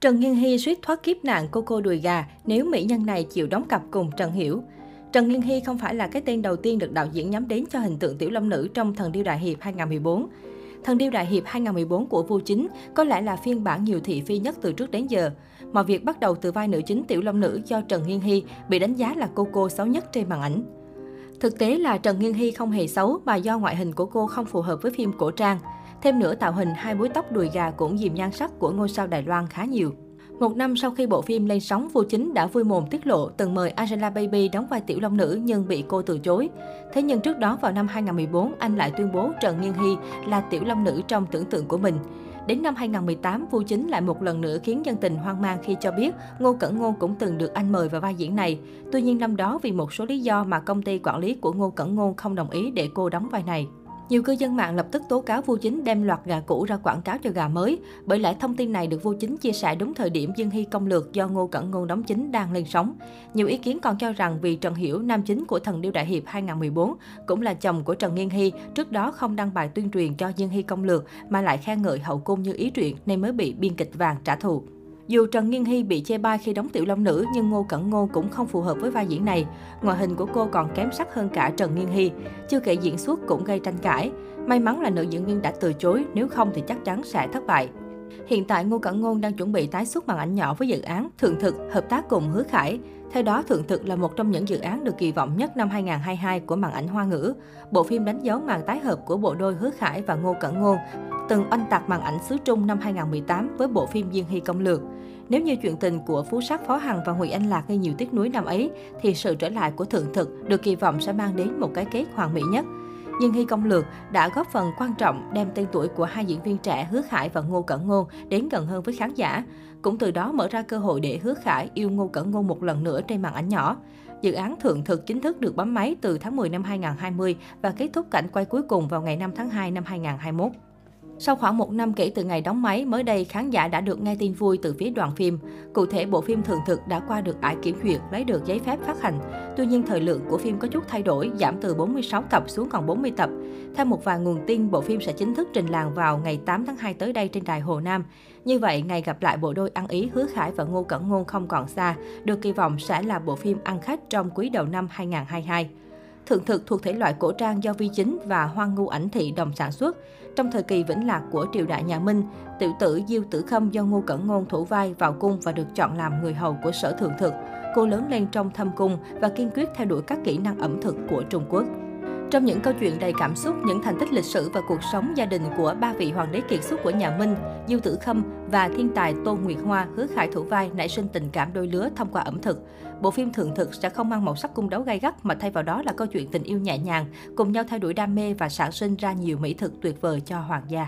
Trần Nghiên Hy suýt thoát kiếp nạn cô cô đùi gà nếu mỹ nhân này chịu đóng cặp cùng Trần Hiểu. Trần Nghiên Hy không phải là cái tên đầu tiên được đạo diễn nhắm đến cho hình tượng tiểu long nữ trong Thần Điêu Đại Hiệp 2014. Thần Điêu Đại Hiệp 2014 của Vu Chính có lẽ là phiên bản nhiều thị phi nhất từ trước đến giờ. Mọi việc bắt đầu từ vai nữ chính tiểu long nữ do Trần Nghiên Hy bị đánh giá là cô cô xấu nhất trên màn ảnh. Thực tế là Trần Nghiên Hy không hề xấu mà do ngoại hình của cô không phù hợp với phim cổ trang. Thêm nữa, tạo hình hai búi tóc đùi gà cũng dìm nhan sắc của ngôi sao Đài Loan khá nhiều. Một năm sau khi bộ phim lên sóng, Vô Chính đã vui mồm tiết lộ từng mời Angela Baby đóng vai tiểu long nữ nhưng bị cô từ chối. Thế nhưng trước đó vào năm 2014, anh lại tuyên bố Trần Nghiên Hy là tiểu long nữ trong tưởng tượng của mình. Đến năm 2018, Vu Chính lại một lần nữa khiến dân tình hoang mang khi cho biết Ngô Cẩn Ngôn cũng từng được anh mời vào vai diễn này. Tuy nhiên năm đó vì một số lý do mà công ty quản lý của Ngô Cẩn Ngôn không đồng ý để cô đóng vai này. Nhiều cư dân mạng lập tức tố cáo Vu Chính đem loạt gà cũ ra quảng cáo cho gà mới, bởi lẽ thông tin này được Vu Chính chia sẻ đúng thời điểm Dương Hy công lược do Ngô Cẩn Ngôn đóng chính đang lên sóng. Nhiều ý kiến còn cho rằng vì Trần Hiểu, nam chính của Thần Điêu Đại Hiệp 2014, cũng là chồng của Trần Nghiên Hy, trước đó không đăng bài tuyên truyền cho Dương Hy công lược mà lại khen ngợi hậu cung như ý truyện nên mới bị biên kịch vàng trả thù. Dù Trần Nghiên Hy bị chê bai khi đóng tiểu long nữ, nhưng Ngô Cẩn Ngôn cũng không phù hợp với vai diễn này. Ngoại hình của cô còn kém sắc hơn cả Trần Nghiên Hy. Chưa kể diễn xuất cũng gây tranh cãi. May mắn là nữ diễn viên đã từ chối, nếu không thì chắc chắn sẽ thất bại. Hiện tại Ngô Cẩn Ngôn đang chuẩn bị tái xuất màn ảnh nhỏ với dự án Thượng Thực hợp tác cùng Hứa Khải. Theo đó, Thượng Thực là một trong những dự án được kỳ vọng nhất năm 2022 của màn ảnh hoa ngữ. Bộ phim đánh dấu màn tái hợp của bộ đôi Hứa Khải và Ngô Cẩn Ngôn, từng oanh tạc màn ảnh xứ Trung năm 2018 với bộ phim Diên Hy Công Lược. Nếu như chuyện tình của Phú Sắc Phó Hằng và Ngụy Anh Lạc gây nhiều tiếc nuối năm ấy, thì sự trở lại của Thượng Thực được kỳ vọng sẽ mang đến một cái kết hoàn mỹ nhất. Nhưng Hy Công Lược đã góp phần quan trọng đem tên tuổi của hai diễn viên trẻ Hứa Khải và Ngô Cẩn Ngôn đến gần hơn với khán giả. Cũng từ đó mở ra cơ hội để Hứa Khải yêu Ngô Cẩn Ngôn một lần nữa trên màn ảnh nhỏ. Dự án Thượng Thực chính thức được bấm máy từ tháng 10 năm 2020 và kết thúc cảnh quay cuối cùng vào ngày 5 tháng 2 năm 2021. Sau khoảng một năm kể từ ngày đóng máy, mới đây khán giả đã được nghe tin vui từ phía đoàn phim. Cụ thể, bộ phim Thường Thực đã qua được ải kiểm duyệt, lấy được giấy phép phát hành. Tuy nhiên, thời lượng của phim có chút thay đổi, giảm từ 46 tập xuống còn 40 tập. Theo một vài nguồn tin, bộ phim sẽ chính thức trình làng vào ngày 8 tháng 2 tới đây trên đài Hồ Nam. Như vậy, ngày gặp lại bộ đôi ăn ý Hứa Khải và Ngô Cẩn Ngôn không còn xa, được kỳ vọng sẽ là bộ phim ăn khách trong quý đầu năm 2022. Thượng thực thuộc thể loại cổ trang do Vi Chính và Hoang Ngu Ảnh Thị đồng sản xuất. Trong thời kỳ vĩnh lạc của triều đại nhà Minh, tiểu tử Diêu Tử Khâm do Ngô Cẩn Ngôn thủ vai vào cung và được chọn làm người hầu của sở thượng thực. Cô lớn lên trong thâm cung và kiên quyết theo đuổi các kỹ năng ẩm thực của Trung Quốc. Trong những câu chuyện đầy cảm xúc, những thành tích lịch sử và cuộc sống gia đình của ba vị hoàng đế kiệt xuất của nhà Minh, Diêu Tử Khâm và thiên tài Tô Nguyệt Hoa hứa khải thủ vai nảy sinh tình cảm đôi lứa thông qua ẩm thực. Bộ phim Thượng thực sẽ không mang màu sắc cung đấu gay gắt mà thay vào đó là câu chuyện tình yêu nhẹ nhàng, cùng nhau theo đuổi đam mê và sản sinh ra nhiều mỹ thực tuyệt vời cho hoàng gia.